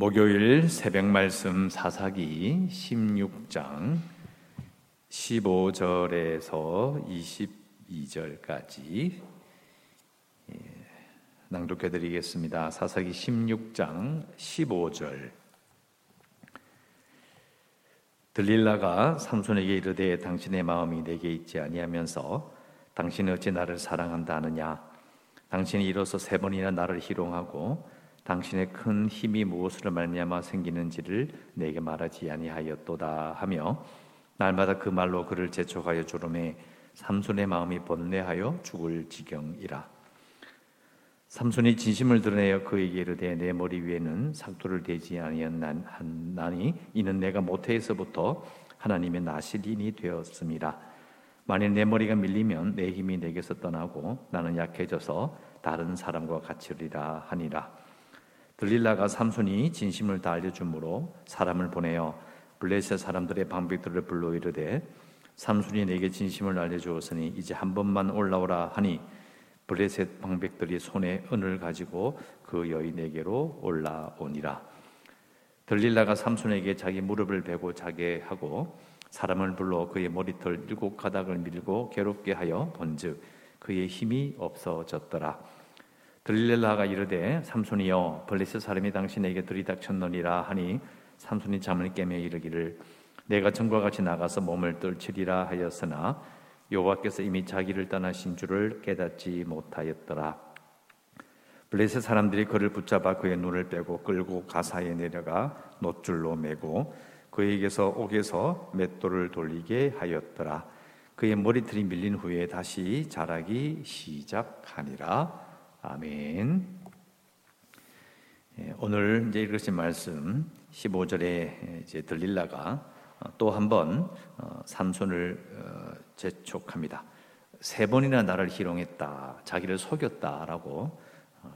목요일 새벽 말씀 사사기 16장 15절에서 22절까지. 예, 낭독해 드리겠습니다. 사사기 16장 15절. 들릴라가 삼손에게 이르되 당신의 마음이 내게 있지 아니하면서 당신은 어찌 나를 사랑한다 하느냐? 당신이 이로써 세 번이나 나를 희롱하고 당신의 큰 힘이 무엇으로 말미암아 생기는지를 내게 말하지 아니하였도다 하며 날마다 그 말로 그를 재촉하여 주름에 삼손의 마음이 번뇌하여 죽을 지경이라. 삼손이 진심을 드러내어 그에게 이르되 내 머리 위에는 삭도를 대지 아니하나니 이는 내가 모태에서부터 하나님의 나실인이 되었음이라 만일 내 머리가 밀리면 내 힘이 내게서 떠나고 나는 약해져서 다른 사람과 같이리라 하니라 들릴라가 삼손이 진심을 다 알려주므로 사람을 보내어 블레셋 사람들의 방백들을 불러 이르되 삼손이 내게 진심을 알려주었으니 이제 한 번만 올라오라 하니 블레셋 방백들이 손에 은을 가지고 그 여인에게로 올라오니라. 들릴라가 삼손에게 자기 무릎을 베고 자게 하고 사람을 불러 그의 머리털 일곱 가닥을 밀고 괴롭게 하여 본즉 그의 힘이 없어졌더라 들릴라가 이르되 삼손이여 블레셋 사람이 당신에게 들이닥쳤느니라 하니 삼손이 잠을 깨며 이르기를 내가 전과 같이 나가서 몸을 떨치리라 하였으나 여호와께서 이미 자기를 떠나신 줄을 깨닫지 못하였더라. 블레셋 사람들이 그를 붙잡아 그의 눈을 빼고 끌고 가사에 내려가 노줄로 매고 그에게서 옥에서 맷돌을 돌리게 하였더라. 그의 머리털이 밀린 후에 다시 자라기 시작하니라. 아멘. 예, 오늘 이제 읽으신 말씀 15절에 이제 들릴라가 어, 또 한번 어, 삼손을 어, 재촉합니다. 세 번이나 나를 희롱했다, 자기를 속였다라고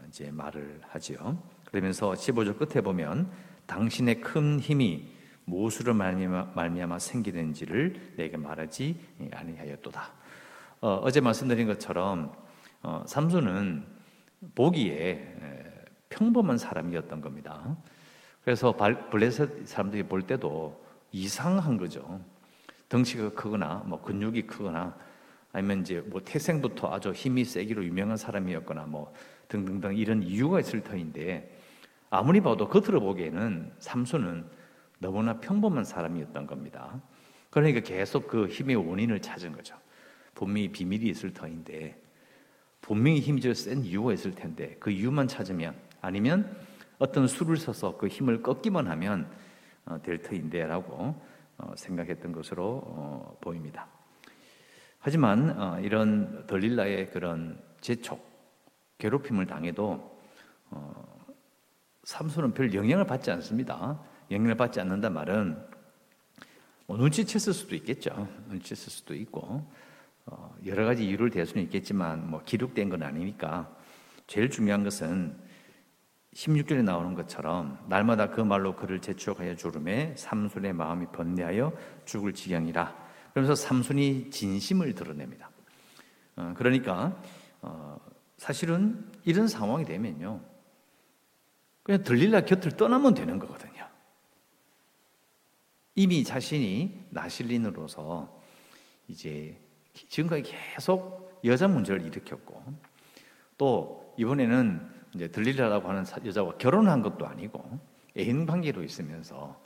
이제 말을 하지요. 그러면서 15절 끝에 보면 당신의 큰 힘이 무엇으로 말미암아 생기는지를 내게 말하지 아니하였도다. 어 제 말씀드린 것처럼 삼손은 보기에 평범한 사람이었던 겁니다. 그래서 블레셋 사람들이 볼 때도 이상한 거죠. 덩치가 크거나 뭐 근육이 크거나 아니면 이제 뭐 태생부터 아주 힘이 세기로 유명한 사람이었거나 뭐 등등등 이런 이유가 있을 터인데 아무리 봐도 겉으로 보기에는 삼손은 너무나 평범한 사람이었던 겁니다. 그러니까 계속 그 힘의 원인을 찾은 거죠. 분명히 비밀이 있을 터인데 분명히 힘이 센 이유가 있을 텐데 그 이유만 찾으면 아니면 어떤 수를 써서 그 힘을 꺾기만 하면 어, 될 터인데라고 어, 생각했던 것으로 어, 보입니다. 하지만 이런 덜릴라의 그런 재촉, 괴롭힘을 당해도 삼손은 별 영향을 받지 않습니다. 영향을 받지 않는다 말은 뭐 눈치챘을 수도 있겠죠. 눈치챘을 수도 있고 어, 여러 가지 이유를 댈 수는 있겠지만 뭐 기록된 건 아니니까 제일 중요한 것은 16절에 나오는 것처럼 날마다 그 말로 그를 재촉하여 주름에 삼손의 마음이 번뇌하여 죽을 지경이라. 그러면서 삼손이 진심을 드러냅니다. 어, 그러니까 어, 사실은 이런 상황이 되면요, 그냥 들릴라 곁을 떠나면 되는 거거든요. 이미 자신이 나실린으로서 이제 지금까지 계속 여자 문제를 일으켰고 또 이번에는 이제 들릴라라고 하는 여자와 결혼한 것도 아니고 애인 관계로 있으면서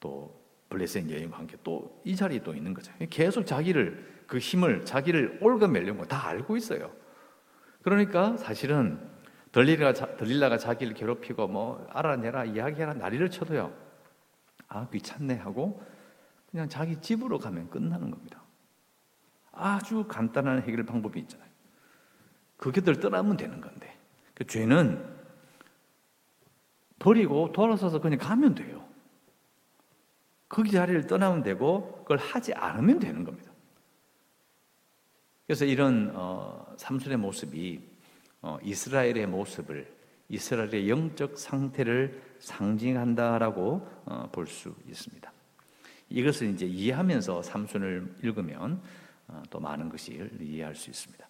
또 블레셋 여인 관계 또 이 자리에 또 있는 거죠. 계속 자기를 그 힘을 자기를 올가매려고 다 알고 있어요. 그러니까 사실은 들릴라가, 들릴라가 자기를 괴롭히고 뭐 알아내라 이야기하라 난리를 쳐도요. 아 귀찮네 하고 그냥 자기 집으로 가면 끝나는 겁니다. 아주 간단한 해결 방법이 있잖아요. 그 곁을 떠나면 되는 건데. 그 죄는 버리고 돌아서서 그냥 가면 돼요. 그 자리를 떠나면 되고 그걸 하지 않으면 되는 겁니다. 그래서 이런 어, 삼순의 모습이 어, 이스라엘의 모습을 이스라엘의 영적 상태를 상징한다라고 어, 볼수 있습니다. 이것을 이제 이해하면서 삼순을 읽으면 어, 또 많은 것을 이해할 수 있습니다.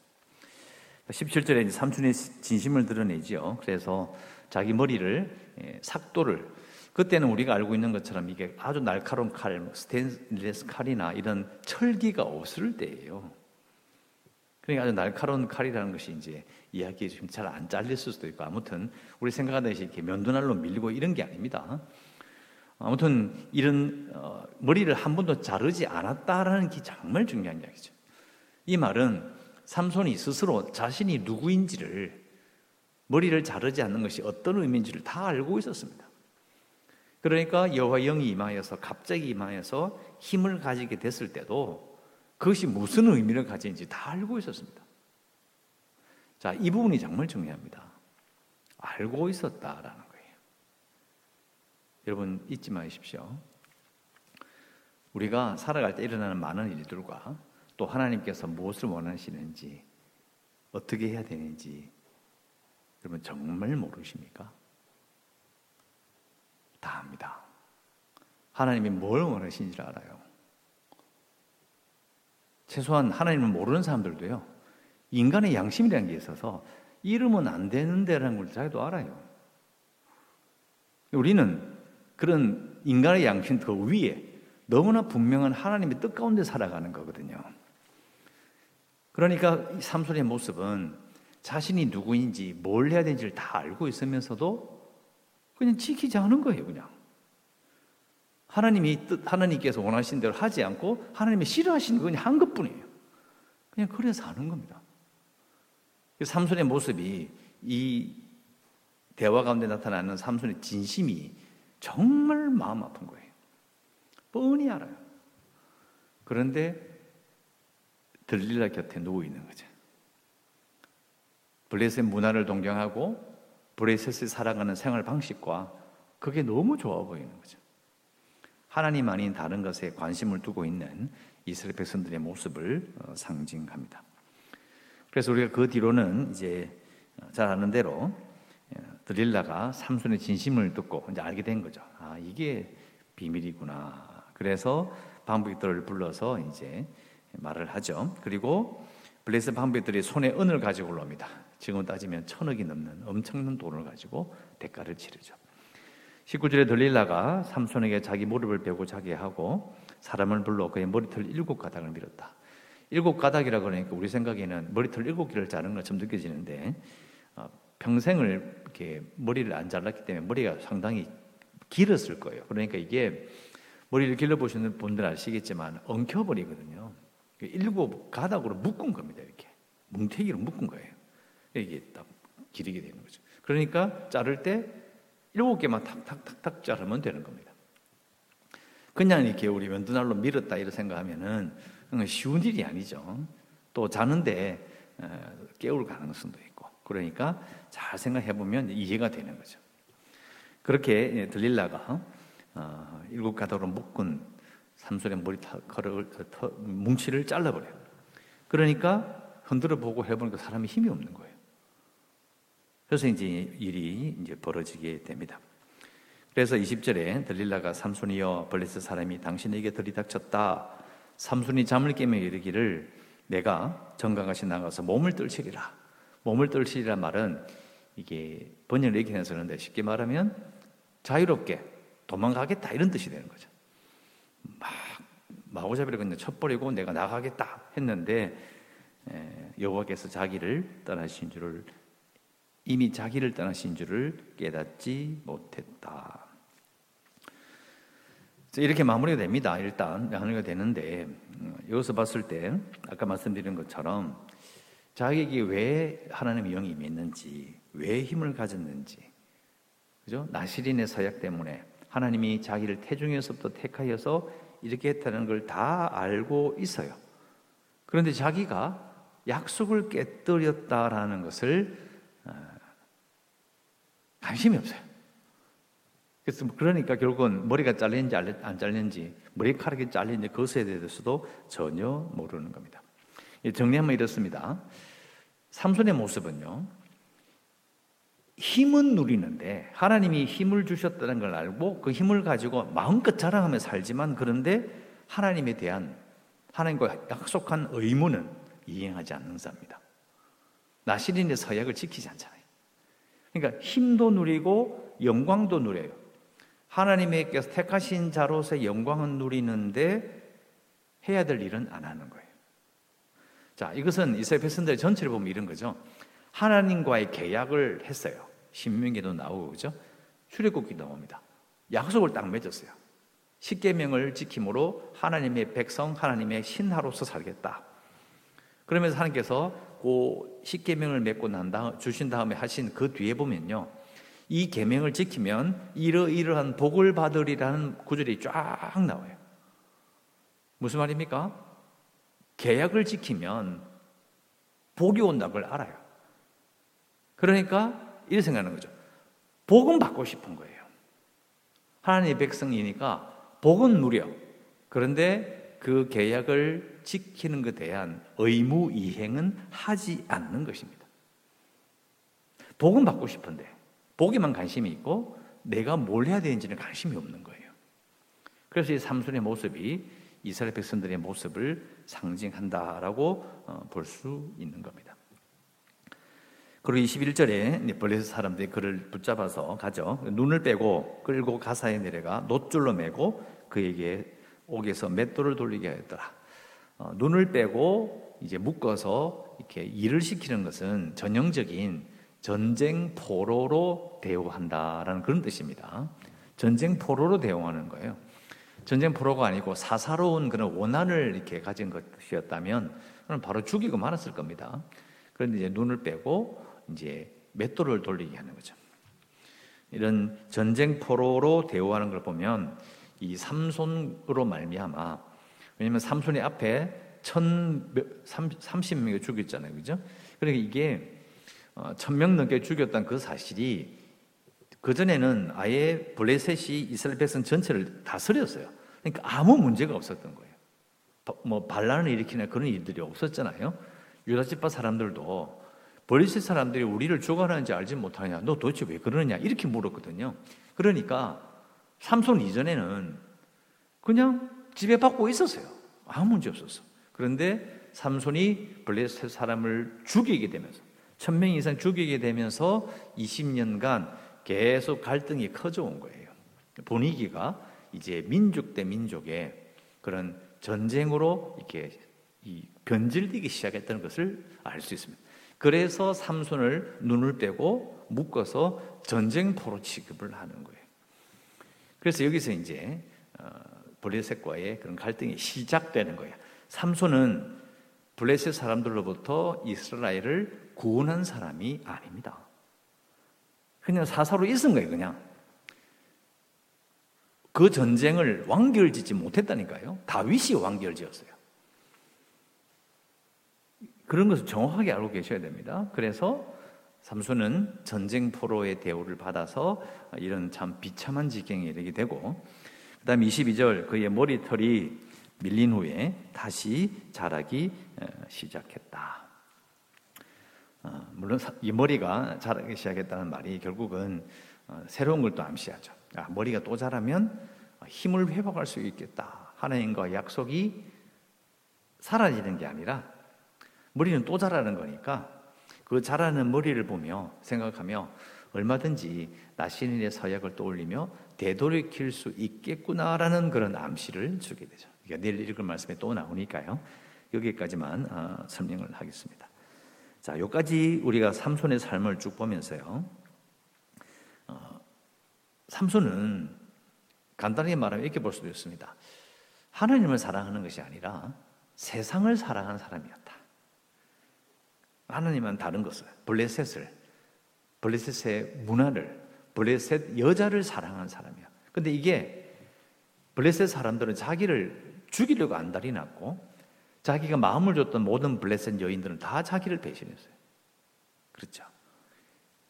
17절에 삼촌의 진심을 드러내죠. 그래서 자기 머리를 삭도를 그때는 우리가 알고 있는 것처럼 이게 아주 날카로운 칼, 뭐 스테인리스 칼이나 이런 철기가 없을 때예요. 그러니까 아주 날카로운 칼이라는 것이 이제 이야기 좀잘안 잘릴 수도 있고 아무튼 우리 생각하듯이 이렇게 면도날로 밀고 이런 게 아닙니다. 아무튼 이런 어, 머리를 한 번도 자르지 않았다라는 게 정말 중요한 이야기죠. 이 말은 삼손이 스스로 자신이 누구인지를 머리를 자르지 않는 것이 어떤 의미인지를 다 알고 있었습니다. 그러니까 여호와 영이 임하여서 갑자기 임하여서 힘을 가지게 됐을 때도 그것이 무슨 의미를 가지는지 다 알고 있었습니다. 자, 이 부분이 정말 중요합니다. 알고 있었다라는. 여러분 잊지 마십시오. 우리가 살아갈 때 일어나는 많은 일들과 또 하나님께서 무엇을 원하시는지 어떻게 해야 되는지 여러분 정말 모르십니까? 다 압니다. 하나님이 뭘 원하시는지를 알아요. 최소한 하나님을 모르는 사람들도요. 인간의 양심이라는 게 있어서 이러면 안 되는데라는 걸 자기도 알아요. 우리는 그런 인간의 양심 그 위에 너무나 분명한 하나님의 뜻 가운데 살아가는 거거든요. 그러니까 삼손의 모습은 자신이 누구인지 뭘 해야 되는지를 다 알고 있으면서도 그냥 지키지 않은 거예요, 그냥. 하나님이 뜻, 하나님께서 원하신 대로 하지 않고 하나님이 싫어하시는 거 그냥 한 것뿐이에요. 그냥 그래서 하는 겁니다. 삼손의 모습이 이 대화 가운데 나타나는 삼손의 진심이 정말 마음 아픈 거예요. 뻔히 알아요. 그런데 들릴라 곁에 누워 있는 거죠. 블레셋 문화를 동경하고 블레셋을 살아가는 생활 방식과 그게 너무 좋아 보이는 거죠. 하나님 아닌 다른 것에 관심을 두고 있는 이스라엘 백성들의 모습을 어, 상징합니다. 그래서 우리가 그 뒤로는 이제 잘 아는 대로 예, 드릴라가 삼손의 진심을 듣고 이제 알게 된 거죠. 아 이게 비밀이구나. 그래서 방북들을 불러서 이제 말을 하죠. 그리고 블레셋 방백들이 손에 은을 가지고 올라옵니다. 지금 따지면 천억이 넘는 엄청난 돈을 가지고 대가를 치르죠. 19절에 들릴라가 삼손에게 자기 무릎을 베고 자게 하고 사람을 불러 그의 머리털 일곱 가닥을 밀었다. 일곱 가닥이라 그러니까 우리 생각에는 머리털 일곱 개를 자른 것처럼 느껴지는데 어, 평생을 이렇게 머리를 안 잘랐기 때문에 머리가 상당히 길었을 거예요. 그러니까 이게 머리를 길러 보시는 분들 아시겠지만 엉켜버리거든요. 일곱 가닥으로 묶은 겁니다. 이렇게 뭉태기로 묶은 거예요. 이게 딱 기르게 되는 거죠. 그러니까 자를 때 일곱 개만 탁탁탁탁 자르면 되는 겁니다. 그냥 이렇게 우리 면도날로 밀었다 이렇게 생각하면은 쉬운 일이 아니죠. 또 자는데 어, 깨울 가능성도 있고 그러니까 잘 생각해 보면 이해가 되는 거죠. 그렇게 들릴라가 어, 일곱 가닥으로 묶은 삼손의 머리 털을 뭉치를 잘라버려요. 그러니까 흔들어 보고 해보니까 사람이 힘이 없는 거예요. 그래서 이제 일이 이제 벌어지게 됩니다. 그래서 20절에 들릴라가 삼손이여 벌레스 사람이 당신에게 들이닥쳤다. 삼손이 잠을 깨며 이르기를 내가 정강같이 나가서 몸을 떨치리라. 몸을 떨치리라 말은 이게 번역을 얘기해서 그런데 쉽게 말하면 자유롭게 도망가겠다 이런 뜻이 되는 거죠. 막 마구잡이를 그냥 쳐버리고 내가 나가겠다 했는데 여호와께서 자기를 떠나신 줄을 이미 자기를 떠나신 줄을 깨닫지 못했다. 이렇게 마무리가 됩니다. 일단 마무리가 되는데 음, 여기서 봤을 때 아까 말씀드린 것처럼 자기에게 왜 하나님의 영이 임했는지, 왜 힘을 가졌는지, 그죠? 나시린의 서약 때문에 하나님이 자기를 태중에서부터 택하여서 이렇게 했다는 걸 다 알고 있어요. 그런데 자기가 약속을 깨뜨렸다라는 것을 어, 관심이 없어요. 그래서 그러니까 결국은 머리가 잘리는지 안 잘리는지 머리카락이 잘리는지 그것에 대해서도 전혀 모르는 겁니다. 정리하면 이렇습니다. 삼손의 모습은요. 힘은 누리는데 하나님이 힘을 주셨다는 걸 알고 그 힘을 가지고 마음껏 자랑하며 살지만 그런데 하나님에 대한 하나님과 약속한 의무는 이행하지 않는 자입니다. 나시린의 서약을 지키지 않잖아요. 그러니까 힘도 누리고 영광도 누려요. 하나님께서 택하신 자로서의 영광은 누리는데 해야 될 일은 안 하는 거예요. 자, 이것은 이스라엘 백성들 전체를 보면 이런 거죠. 하나님과의 계약을 했어요. 신명기도 나오고 그죠? 출애굽기 나옵니다. 약속을 딱 맺었어요. 십계명을 지킴으로 하나님의 백성, 하나님의 신하로서 살겠다. 그러면서 하나님께서 그 십계명을 맺고 난 다음 주신 다음에 하신 그 뒤에 보면요. 이 계명을 지키면 이러이러한 복을 받으리라는 구절이 쫙 나와요. 무슨 말입니까? 계약을 지키면 복이 온다는 걸 알아요. 그러니까 이렇게 생각하는 거죠. 복은 받고 싶은 거예요. 하나님의 백성이니까 복은 무려. 그런데 그 계약을 지키는 것에 대한 의무 이행은 하지 않는 것입니다. 복은 받고 싶은데 복에만 관심이 있고 내가 뭘 해야 되는지는 관심이 없는 거예요. 그래서 이 삼손의 모습이 이스라엘 백성들의 모습을 상징한다라고 어, 볼수 있는 겁니다. 그리고 21절에 블레셋 사람들이 그를 붙잡아서 가죠. 눈을 빼고 끌고 가사에 내려가 놋줄로 매고 그에게 옥에서 맷돌을 돌리게 하였더라. 어, 눈을 빼고 이제 묶어서 이렇게 일을 시키는 것은 전형적인 전쟁 포로로 대우한다라는 그런 뜻입니다. 전쟁 포로로 대우하는 거예요. 전쟁 포로가 아니고 사사로운 그런 원한을 이렇게 가진 것이었다면 그럼 바로 죽이고 말았을 겁니다. 그런데 이제 눈을 빼고 이제 맷돌을 돌리게 하는 거죠. 이런 전쟁 포로로 대우하는 걸 보면 이 삼손으로 말미암아 왜냐면 삼손이 앞에 천 삼십 명이 죽였잖아요, 그죠? 그러니까 이게 어, 천명 넘게 죽였던 그 사실이 그 전에는 아예 블레셋이 이스라엘 백성 전체를 다스렸어요. 그러니까 아무 문제가 없었던 거예요. 뭐 반란을 일으키는 그런 일들이 없었잖아요. 유다 지파 사람들도 블레셋 사람들이 우리를 죽어나는지 알지 못하냐? 너 도대체 왜 그러느냐? 이렇게 물었거든요. 그러니까 삼손 이전에는 그냥 집에 받고 있었어요. 아무 문제 없었어. 그런데 삼손이 블레셋 사람을 죽이게 되면서 천 명 이상 죽이게 되면서 20년간 계속 갈등이 커져온 거예요. 분위기가 이제 민족 대 민족의 그런 전쟁으로 이렇게 변질되기 시작했다는 것을 알 수 있습니다. 그래서 삼손을 눈을 빼고 묶어서 전쟁포로 취급을 하는 거예요. 그래서 여기서 이제 어, 블레셋과의 그런 갈등이 시작되는 거예요. 삼손은 블레셋 사람들로부터 이스라엘을 구원한 사람이 아닙니다. 그냥 사사로 있은 거예요, 그냥. 그 전쟁을 왕결 짓지 못했다니까요. 다윗이 왕결 지었어요. 그런 것을 정확하게 알고 계셔야 됩니다. 그래서 삼손은 전쟁 포로의 대우를 받아서 이런 참 비참한 지경에 이르게 되고 그다음 22절 그의 머리털이 밀린 후에 다시 자라기 어, 시작했다. 어, 물론 이 머리가 자라기 시작했다는 말이 결국은 어, 새로운 걸 또 암시하죠. 아, 머리가 또 자라면 힘을 회복할 수 있겠다. 하나님과 약속이 사라지는 게 아니라 머리는 또 자라는 거니까 그 자라는 머리를 보며 생각하며 얼마든지 나 신인의 서약을 떠올리며 되돌이킬 수 있겠구나라는 그런 암시를 주게 되죠. 그러니까 내일 읽을 말씀에 또 나오니까요. 여기까지만 어, 설명을 하겠습니다. 자, 여기까지 우리가 삼손의 삶을 쭉 보면서요. 어, 삼손은 간단히 말하면 이렇게 볼 수도 있습니다. 하나님을 사랑하는 것이 아니라 세상을 사랑하는 사람이었다. 하나님은 다른 것을, 블레셋을, 블레셋의 문화를, 블레셋 여자를 사랑한 사람이야. 근데 이게 블레셋 사람들은 자기를 죽이려고 안달이 났고 자기가 마음을 줬던 모든 블레셋 여인들은 다 자기를 배신했어요. 그렇죠.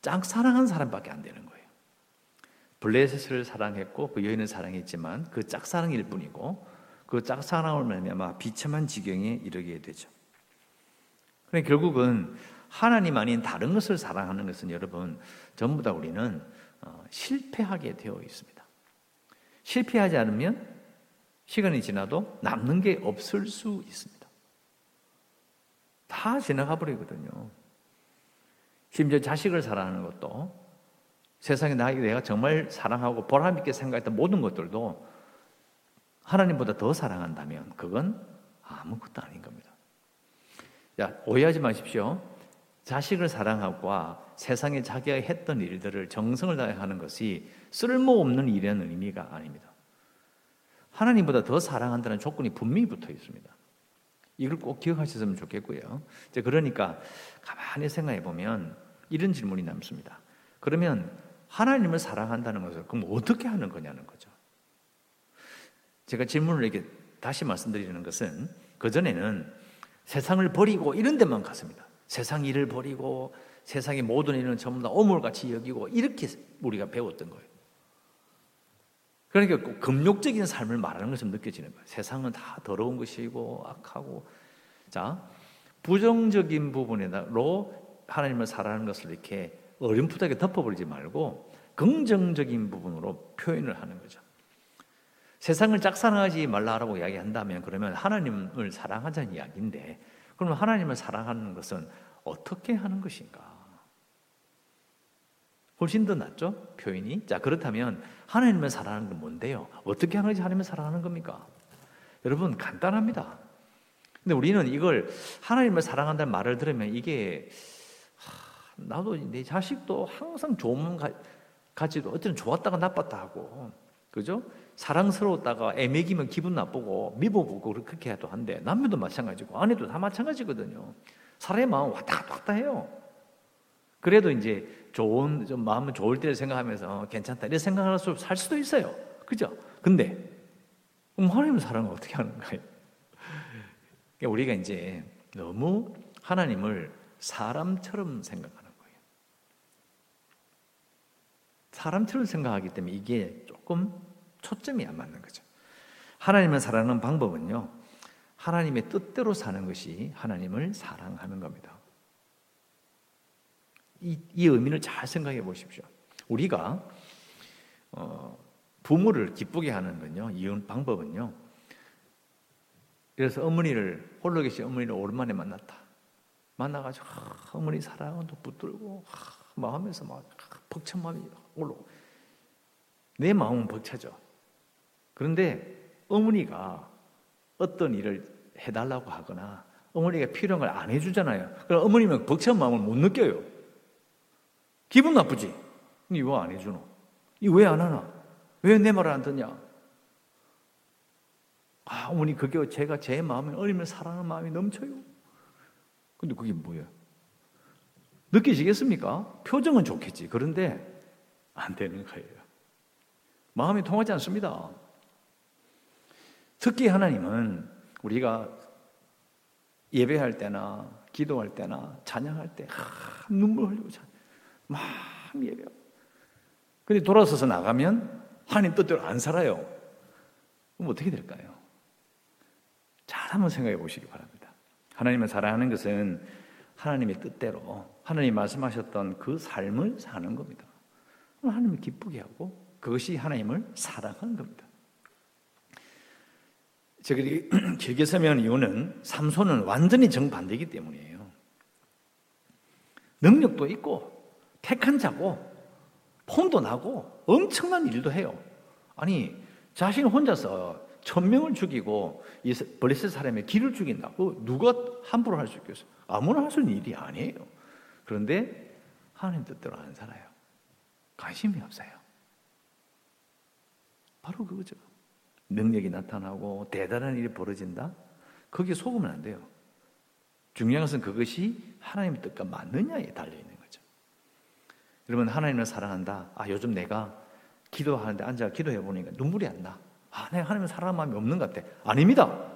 짝 사랑한 사람밖에 안 되는 거예요. 블레셋을 사랑했고 그 여인을 사랑했지만 그 짝사랑일 뿐이고 그 짝사랑을 말미암아 비참한 지경에 이르게 되죠. 그래 결국은 하나님 아닌 다른 것을 사랑하는 것은 여러분 전부 다 우리는 어, 실패하게 되어 있습니다. 실패하지 않으면 시간이 지나도 남는 게 없을 수 있습니다. 다 지나가 버리거든요. 심지어 자식을 사랑하는 것도 세상에 내가 정말 사랑하고 보람있게 생각했던 모든 것들도 하나님보다 더 사랑한다면 그건 아무것도 아닌 겁니다. 자, 오해하지 마십시오. 자식을 사랑하고 세상에 자기가 했던 일들을 정성을 다해 하는 것이 쓸모없는 일이라는 의미가 아닙니다. 하나님보다 더 사랑한다는 조건이 분명히 붙어 있습니다. 이걸 꼭 기억하셨으면 좋겠고요. 이제 그러니까 가만히 생각해 보면 이런 질문이 남습니다. 그러면 하나님을 사랑한다는 것을 그럼 어떻게 하는 거냐는 거죠. 제가 질문을 이렇게 다시 말씀드리는 것은 그전에는 세상을 버리고 이런 데만 갔습니다. 세상 일을 버리고 세상의 모든 일은 전부 다 오물같이 여기고 이렇게 우리가 배웠던 거예요. 그러니까 금욕적인 삶을 말하는 것처럼 느껴지는 거예요. 세상은 다 더러운 것이고 악하고 자 부정적인 부분으로 하나님을 사랑하는 것을 이렇게 어렴풋하게 덮어버리지 말고 긍정적인 부분으로 표현을 하는 거죠. 세상을 짝사랑하지 말라라고 이야기한다면 그러면 하나님을 사랑하자는 이야기인데 그러면 하나님을 사랑하는 것은 어떻게 하는 것인가? 훨씬 더 낫죠? 표현이. 자, 그렇다면 하나님을 사랑하는 건 뭔데요? 어떻게 하는지 하나님을 사랑하는 겁니까? 여러분, 간단합니다. 근데 우리는 이걸 하나님을 사랑한다는 말을 들으면 이게 나도 내 자식도 항상 좋은 가지도 어쨌든 좋았다가 나빴다 하고 그죠? 사랑스러웠다가 애매기면 기분 나쁘고 미워보고 그렇게 해도 한데 남편도 마찬가지고 아내도 다 마찬가지거든요. 사람의 마음 왔다 갔다 해요. 그래도 이제 좋은 좀 마음은 좋을 때를 생각하면서 괜찮다 이런 생각을 살 수도 있어요. 그죠? 근데 그럼 하나님을 사랑을 어떻게 하는 거예요? 그러니까 우리가 이제 너무 하나님을 사람처럼 생각하는 거예요. 사람처럼 생각하기 때문에 이게 조금 초점이 안 맞는 거죠. 하나님을 사랑하는 방법은요. 하나님의 뜻대로 사는 것이 하나님을 사랑하는 겁니다. 이, 이 의미를 잘 생각해 보십시오. 우리가 어, 부모를 기쁘게 하는 건요. 이 방법은요. 그래서 어머니를 홀로 계신 어머니를 오랜만에 만났다. 만나가지고 아, 어머니 사랑은 또 붙들고 아, 마음에서 막 벅찬 마음이 올라. 내 마음은 벅차죠. 그런데 어머니가 어떤 일을 해달라고 하거나 어머니가 필요한 걸 안 해주잖아요. 그럼 어머니는 벅찬 마음을 못 느껴요. 기분 나쁘지? 이거 안 해주노? 이왜 안 하나? 왜 내 말을 안 듣냐? 아, 어머니, 그게 제가 제 마음에 어리면 사랑하는 마음이 넘쳐요. 근데 그게 뭐예요? 느끼시겠습니까? 표정은 좋겠지. 그런데 안 되는 거예요. 마음이 통하지 않습니다. 특히 하나님은 우리가 예배할 때나 기도할 때나 찬양할 때 아, 눈물 흘리고 찬, 막 예배하고. 근데 돌아서서 나가면 하나님 뜻대로 안 살아요. 그럼 어떻게 될까요? 잘 한번 생각해 보시기 바랍니다. 하나님을 사랑하는 것은 하나님의 뜻대로 하나님 말씀하셨던 그 삶을 사는 겁니다. 하나님을 기쁘게 하고 그것이 하나님을 사랑하는 겁니다. 저들이 길게 설명한 이유는 삼손은 완전히 정반대이기 때문이에요. 능력도 있고 택한 자고 폼도 나고 엄청난 일도 해요. 아니 자신 혼자서 천 명을 죽이고 이 블레셋 사람의 길을 죽인다. 그 누가 함부로 할 수 있겠어요? 아무나 할 수 있는 일이 아니에요. 그런데 하나님 뜻대로 안 살아요. 관심이 없어요. 바로 그거죠. 능력이 나타나고 대단한 일이 벌어진다? 거기에 속으면 안 돼요. 중요한 것은 그것이 하나님의 뜻과 맞느냐에 달려 있는 거죠. 여러분, 하나님을 사랑한다. 아, 요즘 내가 기도하는데 앉아 기도해 보니까 눈물이 안 나. 아, 내가 하나님을 사랑하는 마음이 없는 것 같아. 아닙니다.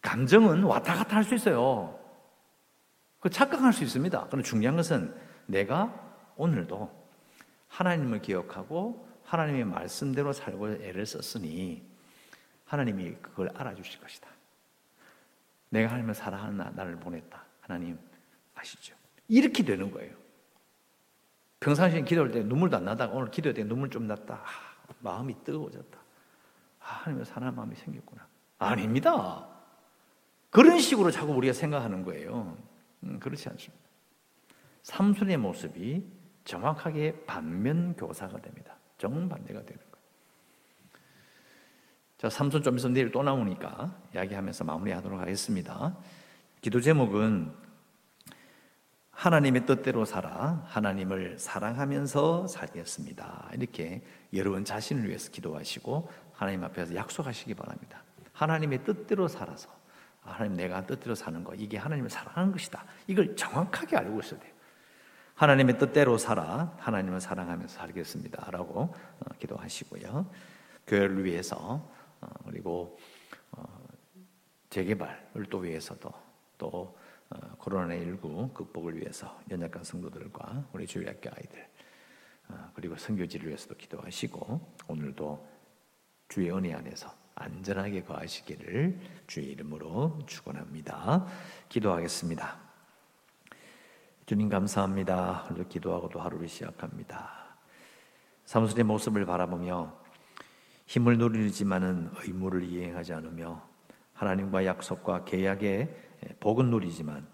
감정은 왔다 갔다 할 수 있어요. 그 착각할 수 있습니다. 그런데 중요한 것은 내가 오늘도 하나님을 기억하고 하나님의 말씀대로 살고 애를 썼으니 하나님이 그걸 알아주실 것이다. 내가 하나님을 사랑하는 나를 보냈다. 하나님 아시죠? 이렇게 되는 거예요. 평상시에 기도할 때 눈물도 안 나다가 오늘 기도할 때 눈물 좀 났다. 아, 마음이 뜨거워졌다. 아, 하나님을 사랑하는 마음이 생겼구나. 아닙니다. 그런 식으로 자꾸 우리가 생각하는 거예요. 음, 그렇지 않습니다. 삼순의 모습이 정확하게 반면 교사가 됩니다. 정반대가 되는 거예요. 자, 삼손 좀 있으면 내일 또 나오니까 이야기하면서 마무리하도록 하겠습니다. 기도 제목은 하나님의 뜻대로 살아 하나님을 사랑하면서 살겠습니다. 이렇게 여러분 자신을 위해서 기도하시고 하나님 앞에서 약속하시기 바랍니다. 하나님의 뜻대로 살아서 하나님 내가 뜻대로 사는 거 이게 하나님을 사랑하는 것이다. 이걸 정확하게 알고 있어야 돼요. 하나님의 뜻대로 살아 하나님을 사랑하면서 살겠습니다라고 어, 기도하시고요. 교회를 위해서 어, 그리고 어, 재개발을 또 위해서도 또 코로나19 극복을 위해서 연약한 성도들과 우리 주일학교 아이들 그리고 선교지를 위해서도 기도하시고 오늘도 주의 은혜 안에서 안전하게 거하시기를 주의 이름으로 축원합니다. 기도하겠습니다. 주님 감사합니다. 오늘 기도하고 또 하루를 시작합니다. 사무실의 모습을 바라보며 힘을 누리지만은 의무를 이행하지 않으며 하나님과 약속과 계약의 복은 누리지만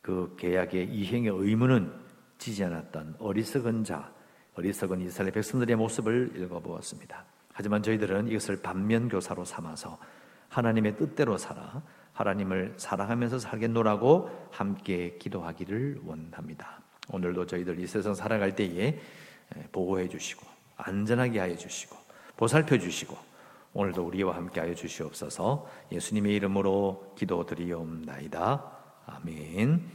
그 계약의 이행의 의무는 지지 않았던 어리석은 자, 어리석은 이스라엘 백성들의 모습을 읽어보았습니다. 하지만 저희들은 이것을 반면 교사로 삼아서 하나님의 뜻대로 살아 하나님을 사랑하면서 살겠노라고 함께 기도하기를 원합니다. 오늘도 저희들 이 세상 살아갈 때에 보호해 주시고 안전하게 하여 주시고 보살펴 주시고 오늘도 우리와 함께 하여 주시옵소서 예수님의 이름으로 기도드리옵나이다. 아멘.